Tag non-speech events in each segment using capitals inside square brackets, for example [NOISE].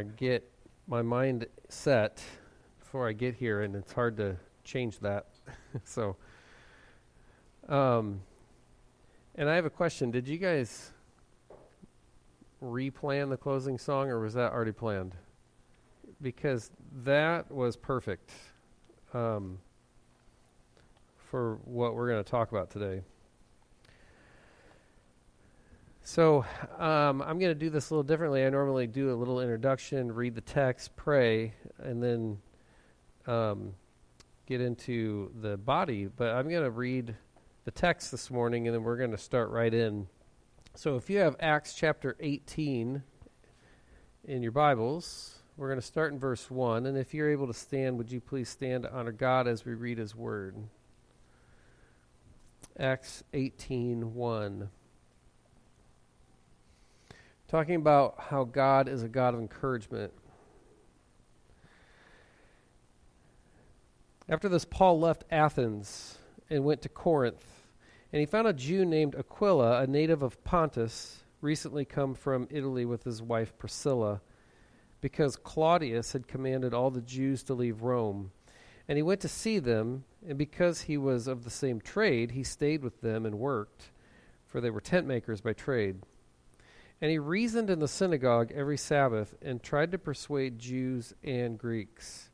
I get my mind set before I get here, and it's hard to change that. [LAUGHS] so, um, and I have a question. Did you guys replan the closing song, or was that already planned? Because that was perfect um, for what we're going to talk about today. So um, I'm going to do this a little differently. I normally do a little introduction, read the text, pray, and then um, get into the body. But I'm going to read the text this morning, and then we're going to start right in. So if you have Acts chapter 18 in your Bibles, we're going to start in verse 1. And if you're able to stand, would you please stand to honor God as we read his word? Acts 18 1 talking about how God is a God of encouragement. After this, Paul left Athens and went to Corinth, and he found a Jew named Aquila, a native of Pontus, recently come from Italy with his wife Priscilla, because Claudius had commanded all the Jews to leave Rome. And he went to see them, and because he was of the same trade, he stayed with them and worked, for they were tent makers by trade. And he reasoned in the synagogue every Sabbath and tried to persuade Jews and Greeks.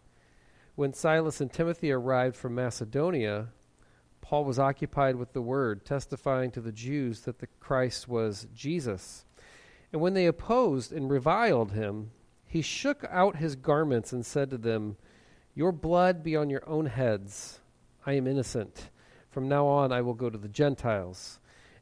When Silas and Timothy arrived from Macedonia, Paul was occupied with the word, testifying to the Jews that the Christ was Jesus. And when they opposed and reviled him, he shook out his garments and said to them, Your blood be on your own heads. I am innocent. From now on I will go to the Gentiles.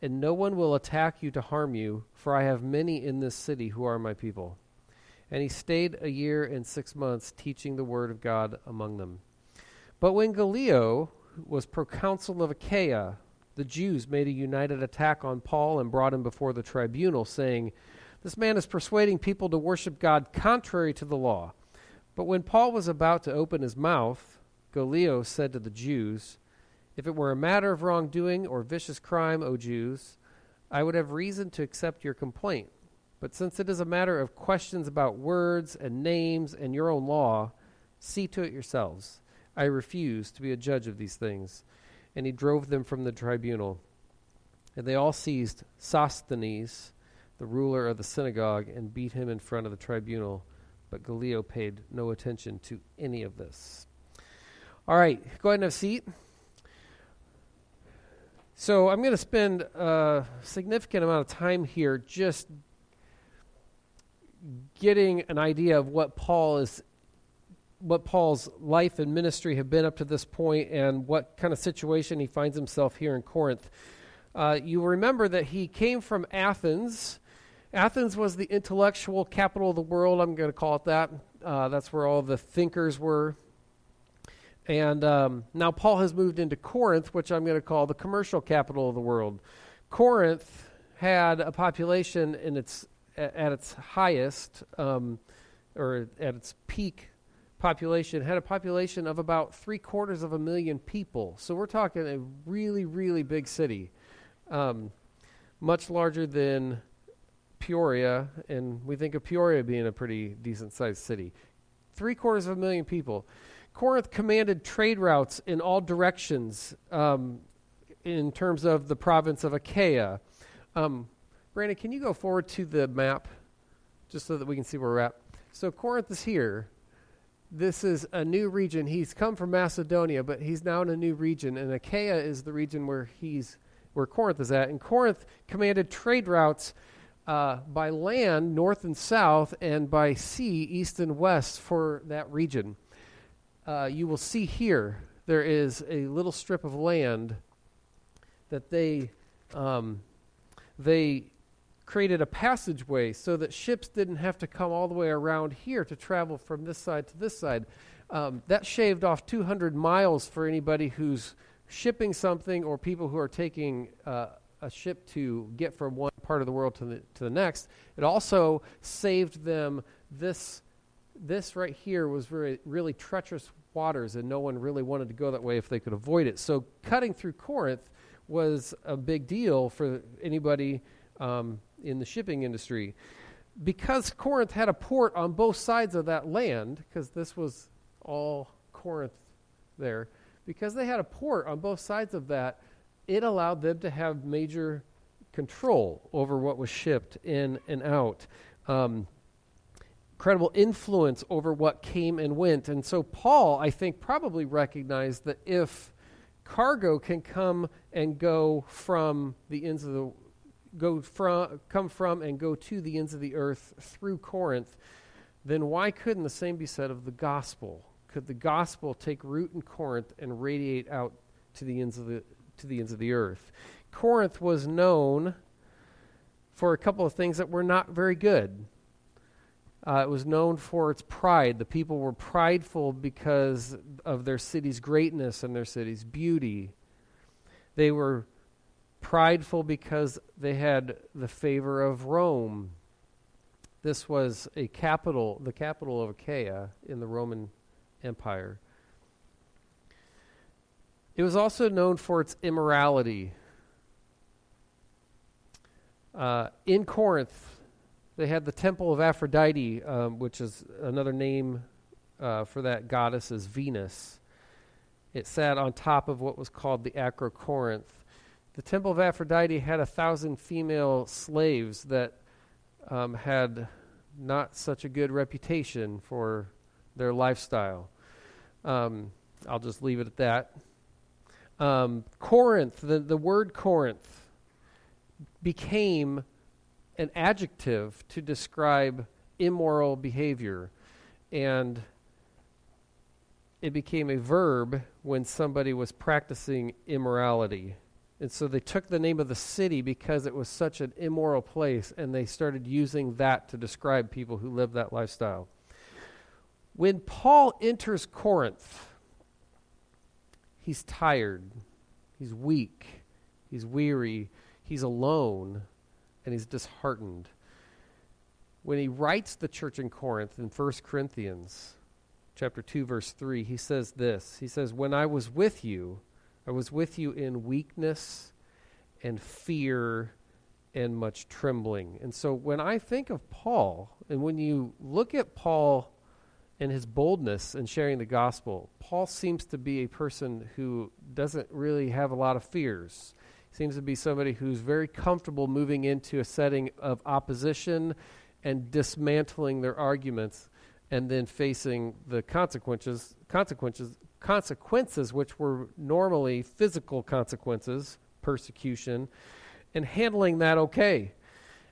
and no one will attack you to harm you, for I have many in this city who are my people. And he stayed a year and six months teaching the word of God among them. But when Gallio was proconsul of Achaia, the Jews made a united attack on Paul and brought him before the tribunal, saying, This man is persuading people to worship God contrary to the law. But when Paul was about to open his mouth, Gallio said to the Jews, if it were a matter of wrongdoing or vicious crime, O Jews, I would have reason to accept your complaint. But since it is a matter of questions about words and names and your own law, see to it yourselves. I refuse to be a judge of these things. And he drove them from the tribunal. And they all seized Sosthenes, the ruler of the synagogue, and beat him in front of the tribunal. But Gallio paid no attention to any of this. All right, go ahead and have a seat. So I'm going to spend a significant amount of time here just getting an idea of what Paul is what Paul's life and ministry have been up to this point and what kind of situation he finds himself here in Corinth. Uh, you remember that he came from Athens. Athens was the intellectual capital of the world, I'm going to call it that. Uh, that's where all the thinkers were. And um, now Paul has moved into Corinth, which I'm going to call the commercial capital of the world. Corinth had a population in its at its highest um, or at its peak population had a population of about three quarters of a million people. So we're talking a really, really big city, um, much larger than Peoria, and we think of Peoria being a pretty decent sized city. Three quarters of a million people. Corinth commanded trade routes in all directions um, in terms of the province of Achaia. Um, Brandon, can you go forward to the map just so that we can see where we're at? So Corinth is here. This is a new region. He's come from Macedonia, but he's now in a new region, and Achaia is the region where he's where Corinth is at. And Corinth commanded trade routes uh, by land, north and south, and by sea, east and west, for that region uh, you will see here there is a little strip of land that they um, they created a passageway so that ships didn't have to come all the way around here to travel from this side to this side. Um, that shaved off 200 miles for anybody who's shipping something or people who are taking uh, a ship to get from one part of the world to the, to the next. It also saved them this. This right here was very, really treacherous waters, and no one really wanted to go that way if they could avoid it. So, cutting through Corinth was a big deal for anybody um, in the shipping industry. Because Corinth had a port on both sides of that land, because this was all Corinth there, because they had a port on both sides of that, it allowed them to have major control over what was shipped in and out. Um, incredible influence over what came and went. And so Paul, I think, probably recognized that if cargo can come and go from the ends of the go from, come from and go to the ends of the earth through Corinth, then why couldn't the same be said of the gospel? Could the gospel take root in Corinth and radiate out to the ends of the to the ends of the earth? Corinth was known for a couple of things that were not very good. Uh, it was known for its pride. The people were prideful because of their city's greatness and their city's beauty. They were prideful because they had the favor of Rome. This was a capital, the capital of Achaia in the Roman Empire. It was also known for its immorality. Uh, in Corinth, they had the temple of Aphrodite, um, which is another name uh, for that goddess is Venus. It sat on top of what was called the Acrocorinth. The temple of Aphrodite had a thousand female slaves that um, had not such a good reputation for their lifestyle. Um, I'll just leave it at that. Um, Corinth, the, the word Corinth, became an adjective to describe immoral behavior. And it became a verb when somebody was practicing immorality. And so they took the name of the city because it was such an immoral place, and they started using that to describe people who lived that lifestyle. When Paul enters Corinth, he's tired, he's weak, he's weary, he's alone, and he's disheartened. When he writes the church in Corinth in 1 Corinthians chapter 2 verse 3, he says this. He says, "When I was with you, I was with you in weakness and fear and much trembling. And so when I think of Paul, and when you look at Paul and his boldness in sharing the gospel, Paul seems to be a person who doesn't really have a lot of fears. Seems to be somebody who's very comfortable moving into a setting of opposition and dismantling their arguments and then facing the consequences consequences consequences, which were normally physical consequences, persecution, and handling that okay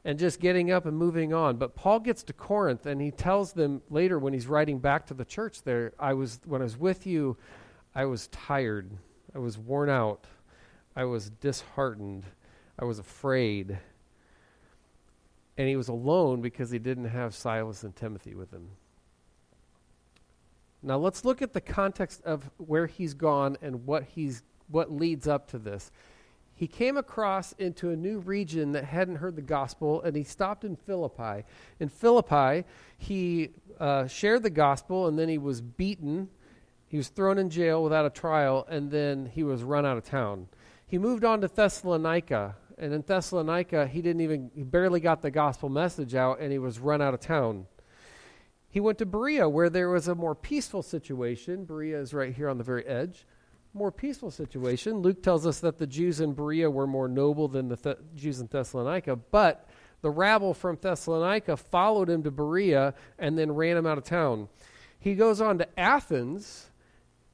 and just getting up and moving on. But Paul gets to Corinth and he tells them later when he's writing back to the church there, I was when I was with you, I was tired. I was worn out. I was disheartened. I was afraid. And he was alone because he didn't have Silas and Timothy with him. Now let's look at the context of where he's gone and what he's what leads up to this. He came across into a new region that hadn't heard the gospel, and he stopped in Philippi. In Philippi, he uh, shared the gospel, and then he was beaten. He was thrown in jail without a trial, and then he was run out of town. He moved on to Thessalonica, and in Thessalonica, he didn't even, he barely got the gospel message out, and he was run out of town. He went to Berea, where there was a more peaceful situation. Berea is right here on the very edge. More peaceful situation. Luke tells us that the Jews in Berea were more noble than the Th- Jews in Thessalonica, but the rabble from Thessalonica followed him to Berea and then ran him out of town. He goes on to Athens,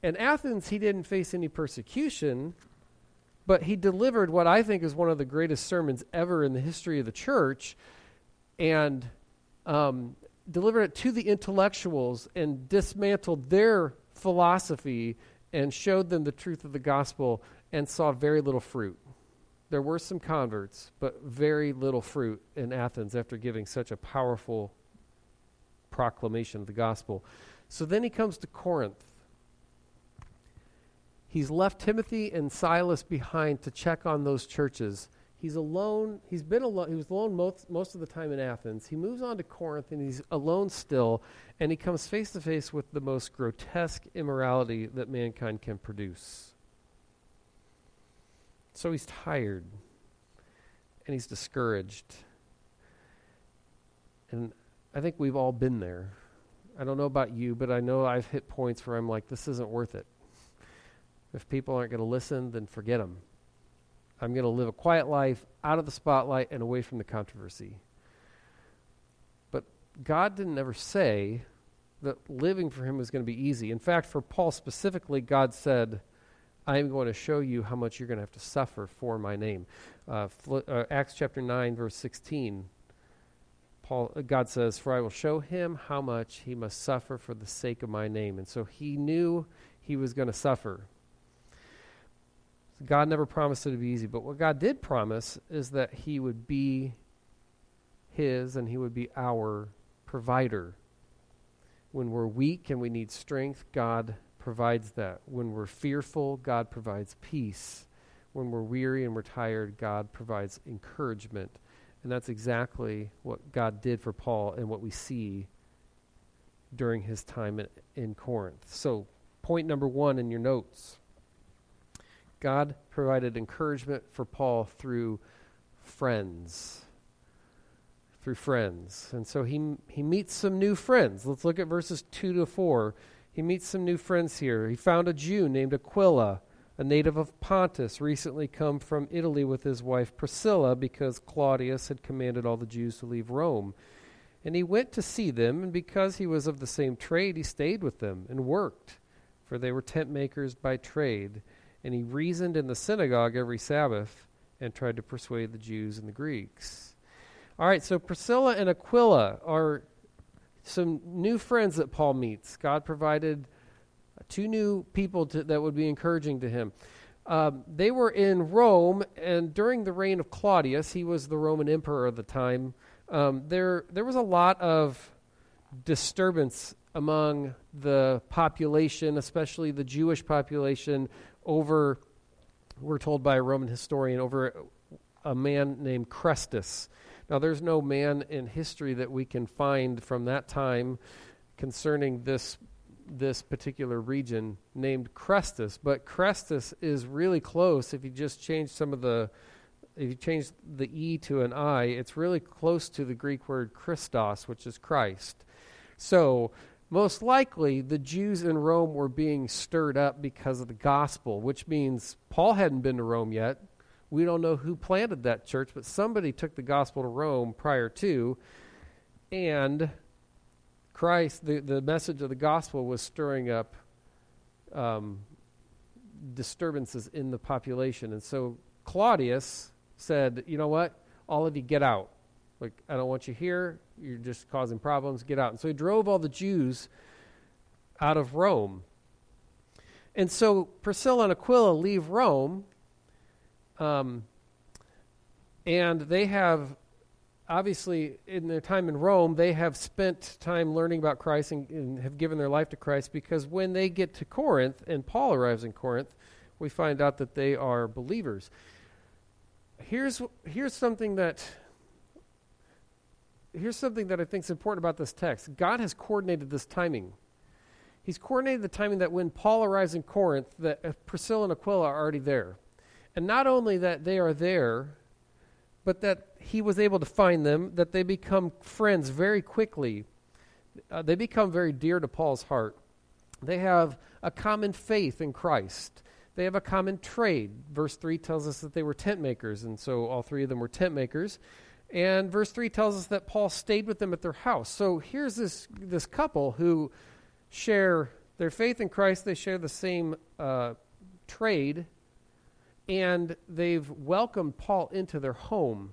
and Athens he didn't face any persecution, but he delivered what I think is one of the greatest sermons ever in the history of the church. And um, delivered it to the intellectuals and dismantled their philosophy and showed them the truth of the gospel and saw very little fruit. there were some converts, but very little fruit in Athens after giving such a powerful proclamation of the gospel. So then he comes to Corinth. He's left Timothy and Silas behind to check on those churches. He's alone. He's been alone. He was alone most, most of the time in Athens. He moves on to Corinth and he's alone still. And he comes face to face with the most grotesque immorality that mankind can produce. So he's tired and he's discouraged. And I think we've all been there. I don't know about you, but I know I've hit points where I'm like, this isn't worth it. If people aren't going to listen, then forget them. I'm going to live a quiet life out of the spotlight and away from the controversy. But God didn't ever say that living for him was going to be easy. In fact, for Paul specifically, God said, I am going to show you how much you're going to have to suffer for my name. Uh, uh, Acts chapter 9, verse 16. Paul, uh, God says, For I will show him how much he must suffer for the sake of my name. And so he knew he was going to suffer. God never promised it to be easy, but what God did promise is that he would be his and he would be our provider. When we're weak and we need strength, God provides that. When we're fearful, God provides peace. When we're weary and we're tired, God provides encouragement. And that's exactly what God did for Paul and what we see during his time in, in Corinth. So, point number one in your notes God provided encouragement for Paul through friends. Through friends. And so he, he meets some new friends. Let's look at verses 2 to 4 he meets some new friends here. He found a Jew named Aquila, a native of Pontus, recently come from Italy with his wife Priscilla because Claudius had commanded all the Jews to leave Rome. And he went to see them, and because he was of the same trade, he stayed with them and worked, for they were tent makers by trade. And he reasoned in the synagogue every Sabbath and tried to persuade the Jews and the Greeks. All right, so Priscilla and Aquila are some new friends that Paul meets. God provided two new people to, that would be encouraging to him. Um, they were in Rome, and during the reign of Claudius, he was the Roman emperor at the time. Um, there, there was a lot of disturbance among the population, especially the Jewish population, over, we're told by a Roman historian, over a man named Chrestus. Now, there's no man in history that we can find from that time concerning this this particular region named Chrestus, but Chrestus is really close. If you just change some of the, if you change the e to an i, it's really close to the Greek word Christos, which is Christ. So most likely the Jews in Rome were being stirred up because of the gospel, which means Paul hadn't been to Rome yet. We don't know who planted that church, but somebody took the gospel to Rome prior to, and Christ, the, the message of the gospel was stirring up um, disturbances in the population. And so Claudius said, You know what? All of you get out. Like, I don't want you here. You're just causing problems. Get out. And so he drove all the Jews out of Rome. And so Priscilla and Aquila leave Rome um, and they have, obviously, in their time in Rome, they have spent time learning about Christ and, and have given their life to Christ because when they get to Corinth and Paul arrives in Corinth, we find out that they are believers. Here's, here's something that here's something that I think is important about this text. God has coordinated this timing. He's coordinated the timing that when Paul arrives in Corinth, that Priscilla and Aquila are already there. And not only that they are there, but that he was able to find them, that they become friends very quickly. Uh, they become very dear to Paul's heart. They have a common faith in Christ. They have a common trade. Verse 3 tells us that they were tent makers, and so all three of them were tent makers. And verse 3 tells us that Paul stayed with them at their house. So here's this, this couple who share their faith in Christ, they share the same uh, trade and they've welcomed Paul into their home.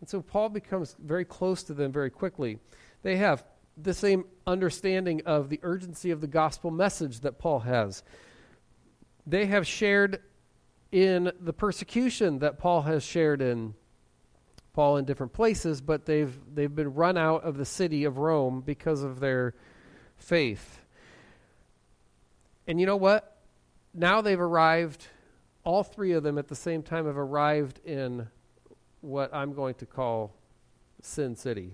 And so Paul becomes very close to them very quickly. They have the same understanding of the urgency of the gospel message that Paul has. They have shared in the persecution that Paul has shared in. Paul in different places, but they've they've been run out of the city of Rome because of their faith. And you know what? Now they've arrived all three of them at the same time have arrived in what I'm going to call Sin City.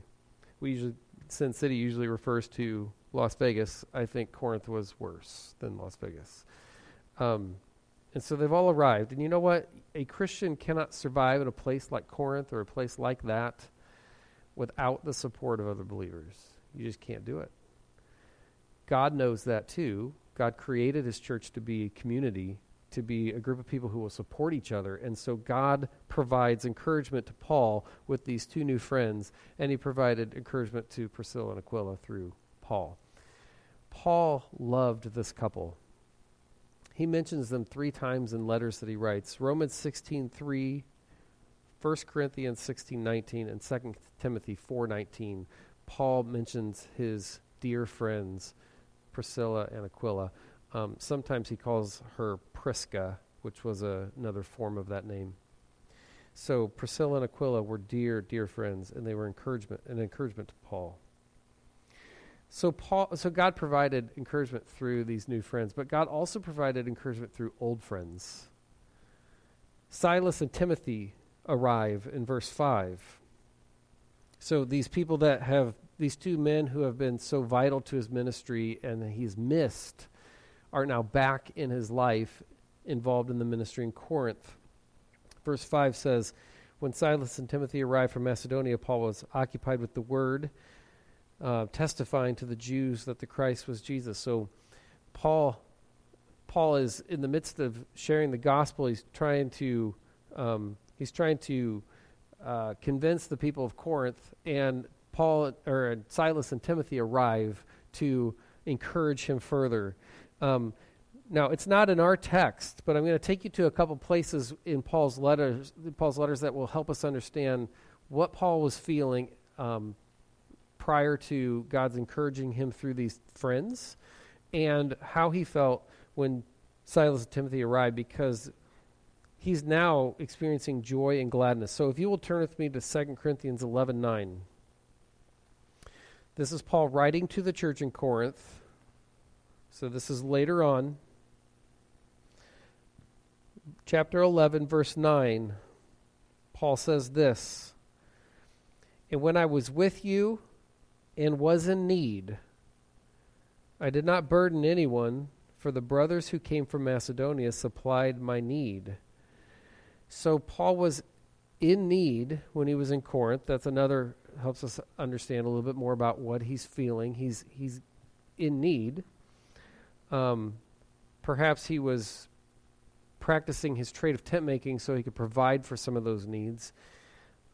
We usually Sin City usually refers to Las Vegas. I think Corinth was worse than Las Vegas. Um, and so they've all arrived. And you know what? A Christian cannot survive in a place like Corinth or a place like that without the support of other believers. You just can't do it. God knows that too. God created his church to be a community, to be a group of people who will support each other. And so God provides encouragement to Paul with these two new friends, and he provided encouragement to Priscilla and Aquila through Paul. Paul loved this couple. He mentions them three times in letters that he writes. Romans 16:3, 1 Corinthians 16:19 and 2 Timothy 4:19. Paul mentions his dear friends Priscilla and Aquila. Um, sometimes he calls her Prisca, which was a, another form of that name. So Priscilla and Aquila were dear, dear friends, and they were encouragement, an encouragement to Paul. So Paul, so God provided encouragement through these new friends, but God also provided encouragement through old friends. Silas and Timothy arrive in verse five. So these people that have these two men who have been so vital to his ministry and he's missed are now back in his life, involved in the ministry in Corinth. Verse five says, "When Silas and Timothy arrived from Macedonia, Paul was occupied with the word." Uh, testifying to the Jews that the Christ was Jesus. So Paul Paul is in the midst of sharing the gospel. He's trying to um, he's trying to uh, convince the people of Corinth, and Paul or Silas and Timothy arrive to encourage him further. Um, now, it's not in our text, but I'm going to take you to a couple places in Paul's letters, Paul's letters that will help us understand what Paul was feeling um, prior to God's encouraging him through these friends and how he felt when Silas and Timothy arrived because he's now experiencing joy and gladness. So if you will turn with me to 2 Corinthians 11:9. This is Paul writing to the church in Corinth. So this is later on. Chapter 11 verse 9. Paul says this, "And when I was with you, and was in need. I did not burden anyone, for the brothers who came from Macedonia supplied my need. So Paul was in need when he was in Corinth. That's another helps us understand a little bit more about what he's feeling. He's he's in need. Um, perhaps he was practicing his trade of tent making so he could provide for some of those needs.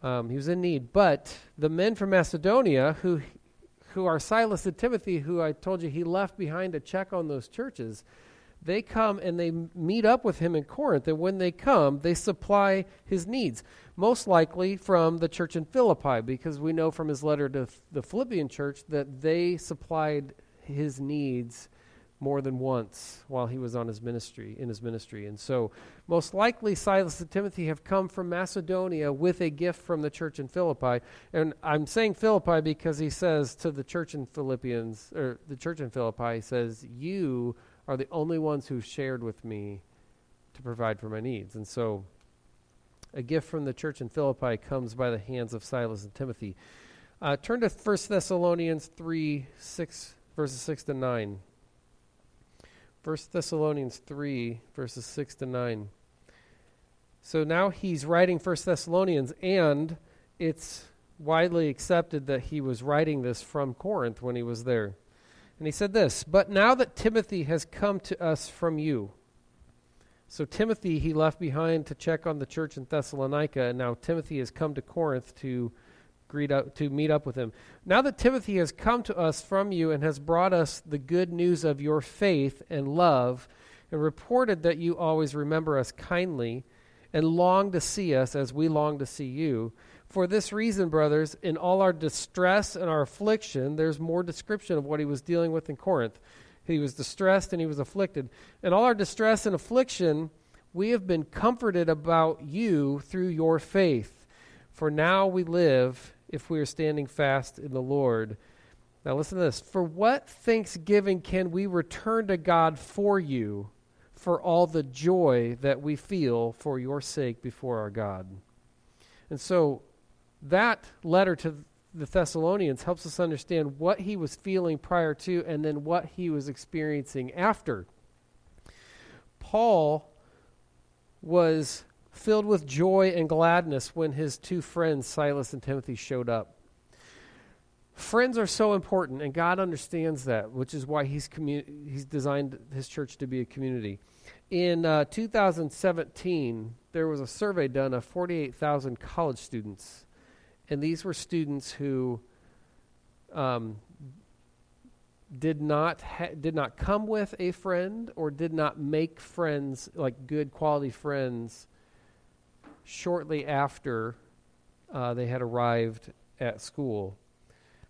Um, he was in need, but the men from Macedonia, who who are Silas and Timothy, who I told you he left behind to check on those churches, they come and they meet up with him in Corinth. And when they come, they supply his needs, most likely from the church in Philippi, because we know from his letter to the Philippian church that they supplied his needs more than once while he was on his ministry in his ministry. And so most likely silas and timothy have come from macedonia with a gift from the church in philippi. And i'm saying philippi because he says to the church in philippians or the church in philippi he says you are the only ones who shared with me to provide for my needs. And so a gift from the church in philippi comes by the hands of silas and timothy. Uh, turn to 1 thessalonians 3 6 verses 6 to 9 1 Thessalonians 3, verses 6 to 9. So now he's writing 1 Thessalonians, and it's widely accepted that he was writing this from Corinth when he was there. And he said this But now that Timothy has come to us from you, so Timothy he left behind to check on the church in Thessalonica, and now Timothy has come to Corinth to up, to meet up with him. Now that Timothy has come to us from you and has brought us the good news of your faith and love, and reported that you always remember us kindly and long to see us as we long to see you. For this reason, brothers, in all our distress and our affliction, there's more description of what he was dealing with in Corinth. He was distressed and he was afflicted. In all our distress and affliction, We have been comforted about you through your faith. For now we live if we are standing fast in the Lord. Now listen to this. For what thanksgiving can we return to God for you for all the joy that we feel for your sake before our God? And so that letter to the Thessalonians helps us understand what he was feeling prior to and then what he was experiencing after. Paul was filled with joy and gladness when his two friends, Silas and Timothy, showed up. Friends are so important, and God understands that, which is why He's, he's designed His church to be a community. In uh, 2017, there was a survey done of 48,000 college students and these were students who um, did not ha- did not come with a friend or did not make friends like good quality friends shortly after uh, they had arrived at school.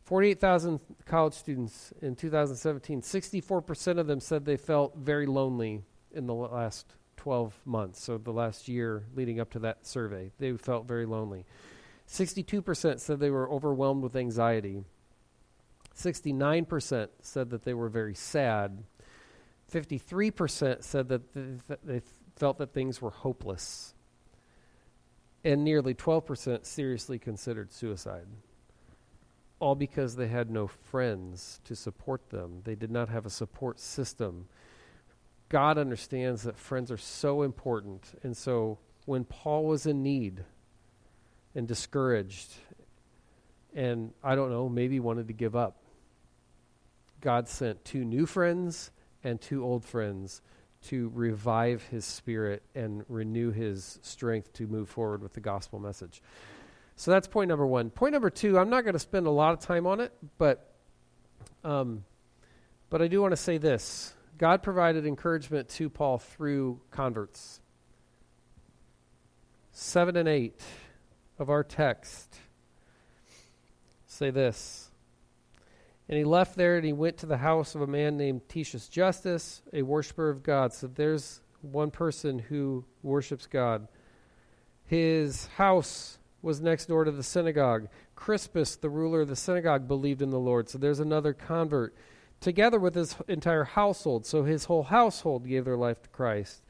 48,000 college students in 2017. 64% of them said they felt very lonely in the last 12 months, so the last year leading up to that survey. They felt very lonely. 62% said they were overwhelmed with anxiety. 69% said that they were very sad. 53% said that they felt that things were hopeless. And nearly 12% seriously considered suicide. All because they had no friends to support them. They did not have a support system. God understands that friends are so important. And so when Paul was in need, and discouraged and I don't know, maybe wanted to give up. God sent two new friends and two old friends to revive his spirit and renew his strength to move forward with the gospel message. So that's point number one. Point number two, I'm not going to spend a lot of time on it, but um, but I do want to say this: God provided encouragement to Paul through converts. Seven and eight of our text say this. And he left there and he went to the house of a man named Titius Justus, a worshiper of God. So there's one person who worships God. His house was next door to the synagogue. Crispus, the ruler of the synagogue, believed in the Lord. So there's another convert, together with his entire household. So his whole household gave their life to Christ.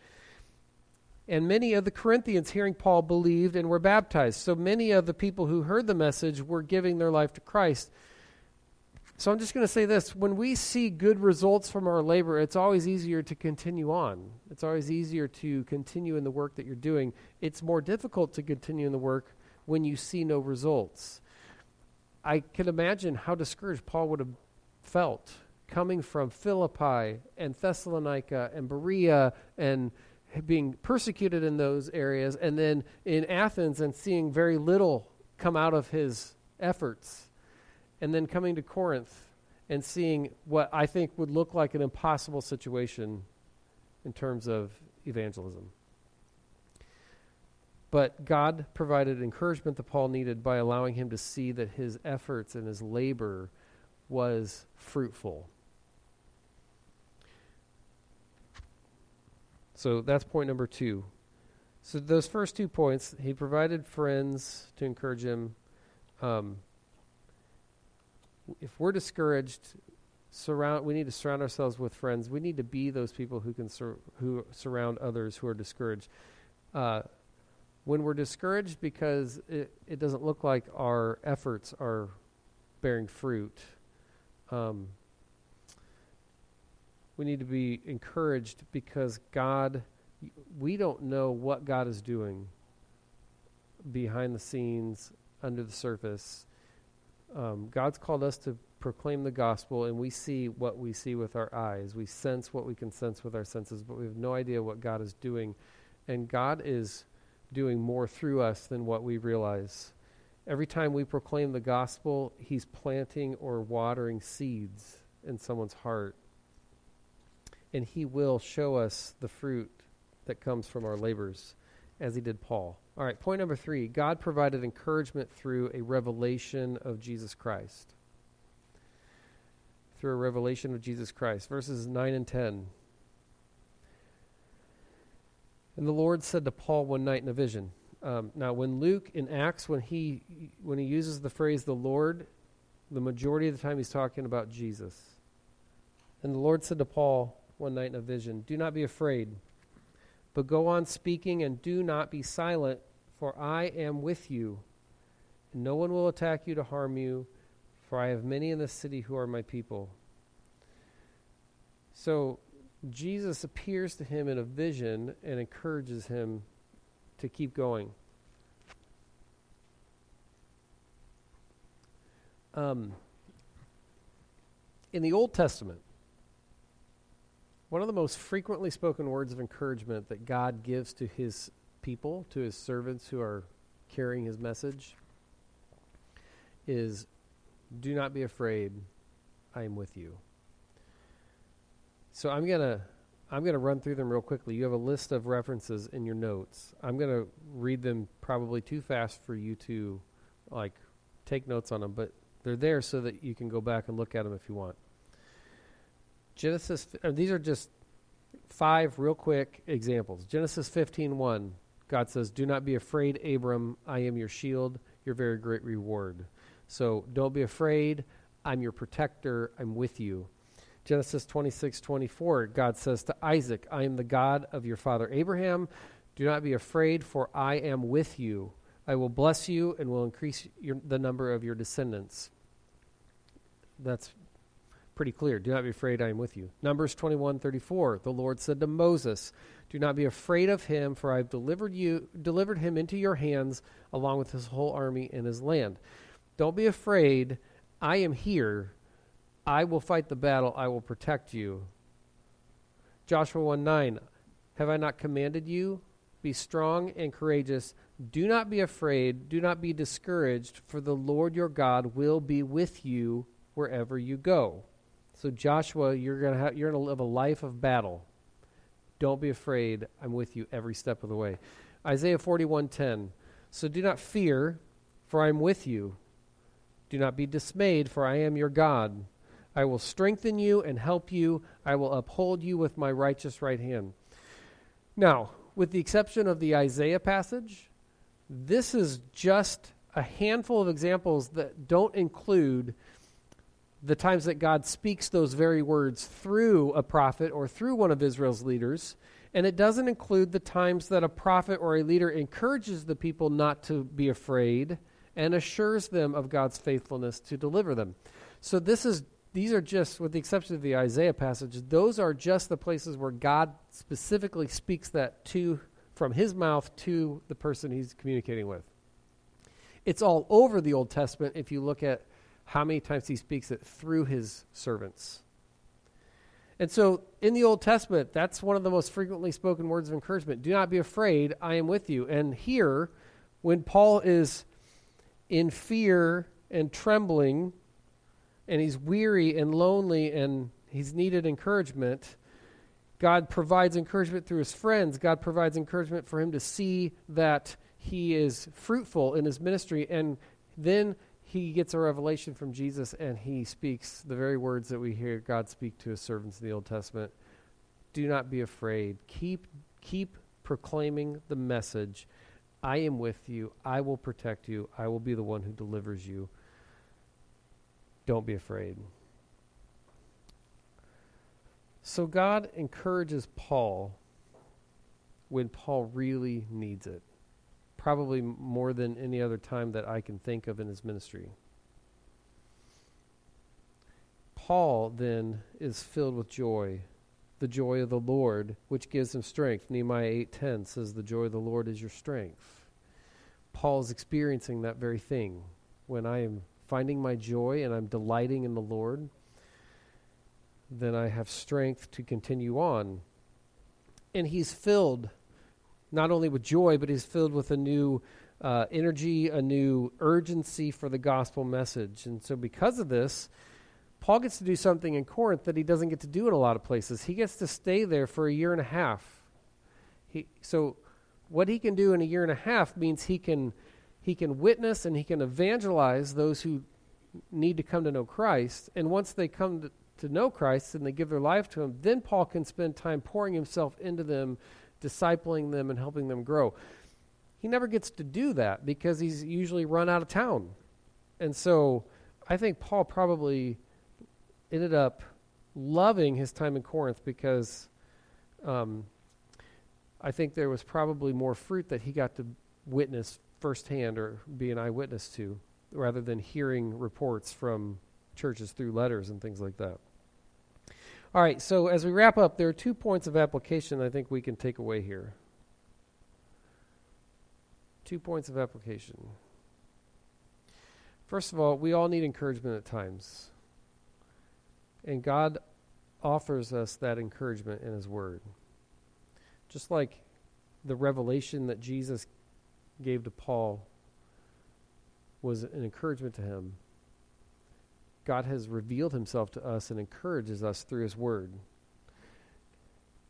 And many of the Corinthians, hearing Paul, believed and were baptized. So many of the people who heard the message were giving their life to Christ. So I'm just going to say this when we see good results from our labor, it's always easier to continue on. It's always easier to continue in the work that you're doing. It's more difficult to continue in the work when you see no results. I can imagine how discouraged Paul would have felt coming from Philippi and Thessalonica and Berea and being persecuted in those areas, and then in Athens and seeing very little come out of his efforts, and then coming to Corinth and seeing what I think would look like an impossible situation in terms of evangelism. But God provided encouragement that Paul needed by allowing him to see that his efforts and his labor was fruitful. So that's point number two. So those first two points, he provided friends to encourage him. Um, if we're discouraged, surround. We need to surround ourselves with friends. We need to be those people who can sur- who surround others who are discouraged. Uh, when we're discouraged because it, it doesn't look like our efforts are bearing fruit, um, we need to be encouraged because God, we don't know what God is doing behind the scenes, under the surface. Um, God's called us to proclaim the gospel, and we see what we see with our eyes. We sense what we can sense with our senses, but we have no idea what God is doing. And God is doing more through us than what we realize. Every time we proclaim the gospel, He's planting or watering seeds in someone's heart and he will show us the fruit that comes from our labors, as he did Paul. All right, point number three God provided encouragement through a revelation of Jesus Christ. Through a revelation of Jesus Christ. Verses 9 and 10. And the Lord said to Paul one night in a vision. Um, now, when Luke in Acts, when he when he uses the phrase "the Lord," the majority of the time he's talking about Jesus. And the Lord said to Paul one night in a vision, "Do not be afraid, but go on speaking and do not be silent, for I am with you. And no one will attack you to harm you, for I have many in the city who are my people." So Jesus appears to him in a vision and encourages him to keep going. Um, in the Old Testament, one of the most frequently spoken words of encouragement that God gives to his people, to his servants who are carrying his message, is Do not be afraid, I am with you. So I'm going to I'm going to run through them real quickly. You have a list of references in your notes. I'm going to read them probably too fast for you to like take notes on them, but they're there so that you can go back and look at them if you want. Genesis uh, these are just five real quick examples. Genesis 15:1 God says, "Do not be afraid, Abram. I am your shield, your very great reward." So, don't be afraid. I'm your protector. I'm with you. Genesis 26, 24, God says to Isaac, I am the God of your father Abraham. Do not be afraid, for I am with you. I will bless you and will increase your, the number of your descendants. That's pretty clear. Do not be afraid, I am with you. Numbers 21, 34, the Lord said to Moses, Do not be afraid of him, for I have delivered you delivered him into your hands along with his whole army and his land. Don't be afraid, I am here I will fight the battle, I will protect you. Joshua 1 9, have I not commanded you? Be strong and courageous. Do not be afraid. Do not be discouraged, for the Lord your God will be with you wherever you go. So, Joshua, you're to you're to live a life of battle. Don't be afraid. I'm with you every step of the way. Isaiah 41:10. So do not fear, for I am with you. Do not be dismayed, for I am your God. I will strengthen you and help you. I will uphold you with my righteous right hand. Now, with the exception of the Isaiah passage, this is just a handful of examples that don't include the times that God speaks those very words through a prophet or through one of Israel's leaders. And it doesn't include the times that a prophet or a leader encourages the people not to be afraid and assures them of God's faithfulness to deliver them. So this is these are just, with the exception of the Isaiah passage, those are just the places where God specifically speaks that to, from his mouth to the person he's communicating with. It's all over the Old Testament if you look at how many times he speaks it through his servants. And so in the Old Testament, that's one of the most frequently spoken words of encouragement. Do not be afraid, I am with you. And here, when Paul is in fear and trembling, and he's weary and lonely and he's needed encouragement, God provides encouragement through his friends. God provides encouragement for him to see that he is fruitful in his ministry. And then he gets a revelation from Jesus and he speaks the very words that we hear God speak to his servants in the Old Testament. Do not be afraid. Keep, keep proclaiming the message. I am with you. I will protect you. I will be the one who delivers you. Don't be afraid. So God encourages Paul when Paul really needs it, probably more than any other time that I can think of in his ministry. Paul then is filled with joy, the joy of the Lord, which gives him strength. Nehemiah 8:10 says the joy of the Lord is your strength. Paul is experiencing that very thing. When I am finding my joy and I'm delighting in the Lord, then I have strength to continue on. And he's filled not only with joy, but he's filled with a new uh, energy, a new urgency for the gospel message. And so, because of this, Paul gets to do something in Corinth that he doesn't get to do in a lot of places. He gets to stay there for a year and a half. He, so, what he can do in a year and a half means he can he can witness and he can evangelize those who need to come to know Christ. And once they come to, to know Christ and they give their life to him, then Paul can spend time pouring himself into them, discipling them and helping them grow. He never gets to do that because he's usually run out of town. And so I think Paul probably ended up loving his time in Corinth because um, I think there was probably more fruit that he got to witness firsthand or be an eyewitness to rather than hearing reports from churches through letters and things like that. All right, so as we wrap up, there are two points of application I think we can take away here. Two points of application. First of all, we all need encouragement at times. And God offers us that encouragement in His Word. Just like the revelation that Jesus gave to Paul was an encouragement to him, God has revealed himself to us and encourages us through his word.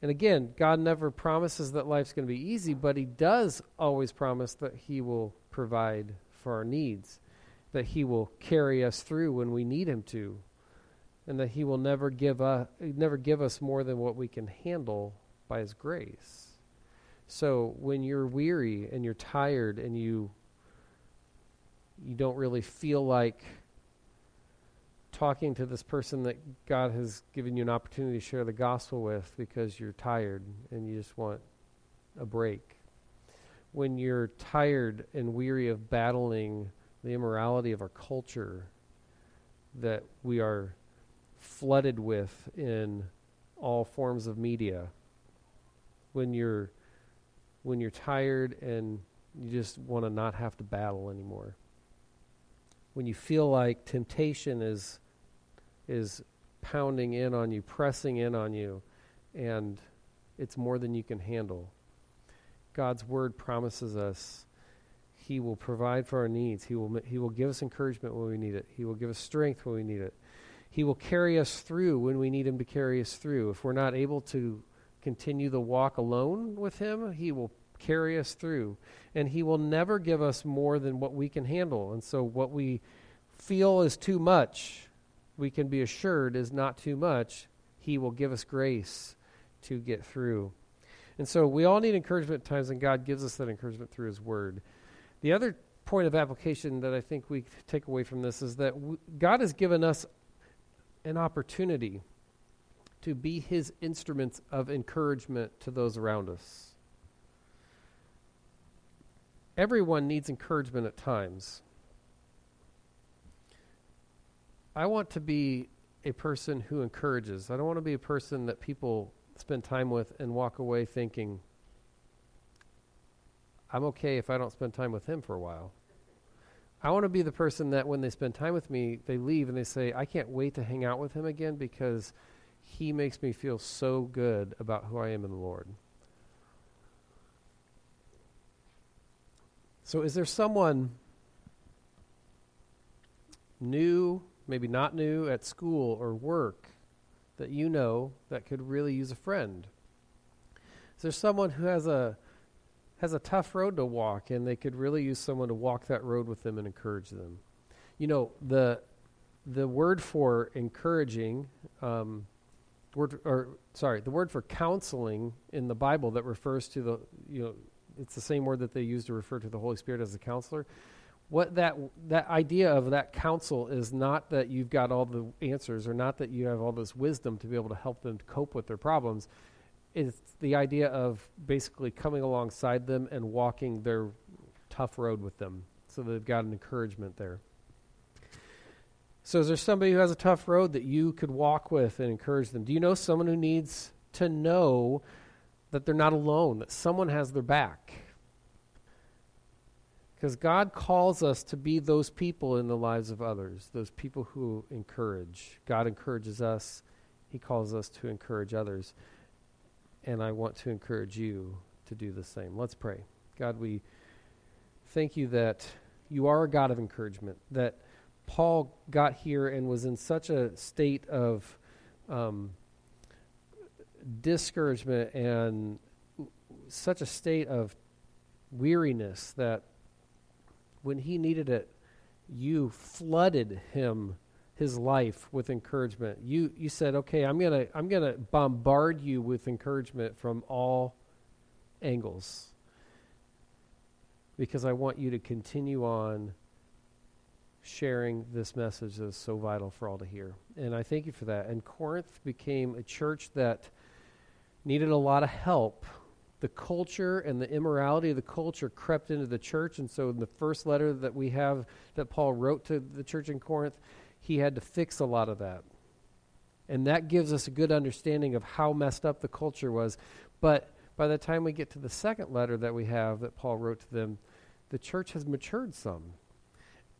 And again, God never promises that life's going to be easy, but he does always promise that he will provide for our needs, that he will carry us through when we need him to, and that he will never give us never give us more than what we can handle by his grace. So when you're weary and you're tired and you you don't really feel like talking to this person that God has given you an opportunity to share the gospel with because you're tired and you just want a break. When you're tired and weary of battling the immorality of our culture that we are flooded with in all forms of media, when you're when you're tired and you just want to not have to battle anymore. When you feel like temptation is is pounding in on you, pressing in on you, and it's more than you can handle. God's word promises us he will provide for our needs. He will he will give us encouragement when we need it. He will give us strength when we need it. He will carry us through when we need him to carry us through. If we're not able to continue the walk alone with him, he will carry us through. And He will never give us more than what we can handle. And so, what we feel is too much, we can be assured is not too much. He will give us grace to get through. And so, we all need encouragement at times, and God gives us that encouragement through His Word. The other point of application that I think we take away from this is that w- God has given us an opportunity to be His instruments of encouragement to those around us everyone needs encouragement at times. I want to be a person who encourages. I don't want to be a person that people spend time with and walk away thinking, I'm okay if I don't spend time with him for a while. I want to be the person that when they spend time with me, they leave and they say, I can't wait to hang out with him again because he makes me feel so good about who I am in the Lord. So, is there someone new, maybe not new, at school or work that you know that could really use a friend? Is there someone who has a has a tough road to walk and they could really use someone to walk that road with them and encourage them? You know, the the word for encouraging um, word or sorry, the word for counseling in the Bible that refers to the you know it's the same word that they use to refer to the Holy Spirit as a counselor. What that that idea of that counsel is not that you've got all the answers or not that you have all this wisdom to be able to help them to cope with their problems. It's the idea of basically coming alongside them and walking their tough road with them so they've got an encouragement there. So, is there somebody who has a tough road that you could walk with and encourage them? Do you know someone who needs to know that they're not alone, that someone has their back. Because God calls us to be those people in the lives of others, those people who encourage. God encourages us, He calls us to encourage others. And I want to encourage you to do the same. Let's pray. God, we thank you that you are a God of encouragement, that Paul got here and was in such a state of. Um, discouragement and such a state of weariness that when he needed it, you flooded him his life with encouragement. You you said, "Okay, I'm going to I'm going to bombard you with encouragement from all angles because I want you to continue on sharing this message that is so vital for all to hear. And I thank you for that. And Corinth became a church that needed a lot of help. The culture and the immorality of the culture crept into the church. And so, in the first letter that we have that Paul wrote to the church in Corinth, he had to fix a lot of that. And that gives us a good understanding of how messed up the culture was. But by the time we get to the second letter that we have that Paul wrote to them, the church has matured some.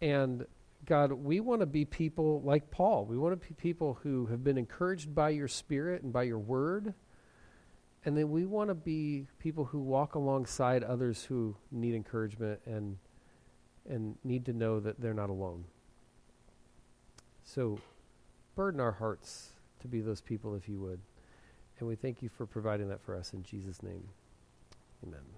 And God, we want to be people like Paul. We want to be people who have been encouraged by your spirit and by your word. And then we want to be people who walk alongside others who need encouragement and and need to know that they're not alone. So burden our hearts to be those people if you would. And we thank you for providing that for us in Jesus' name. Amen.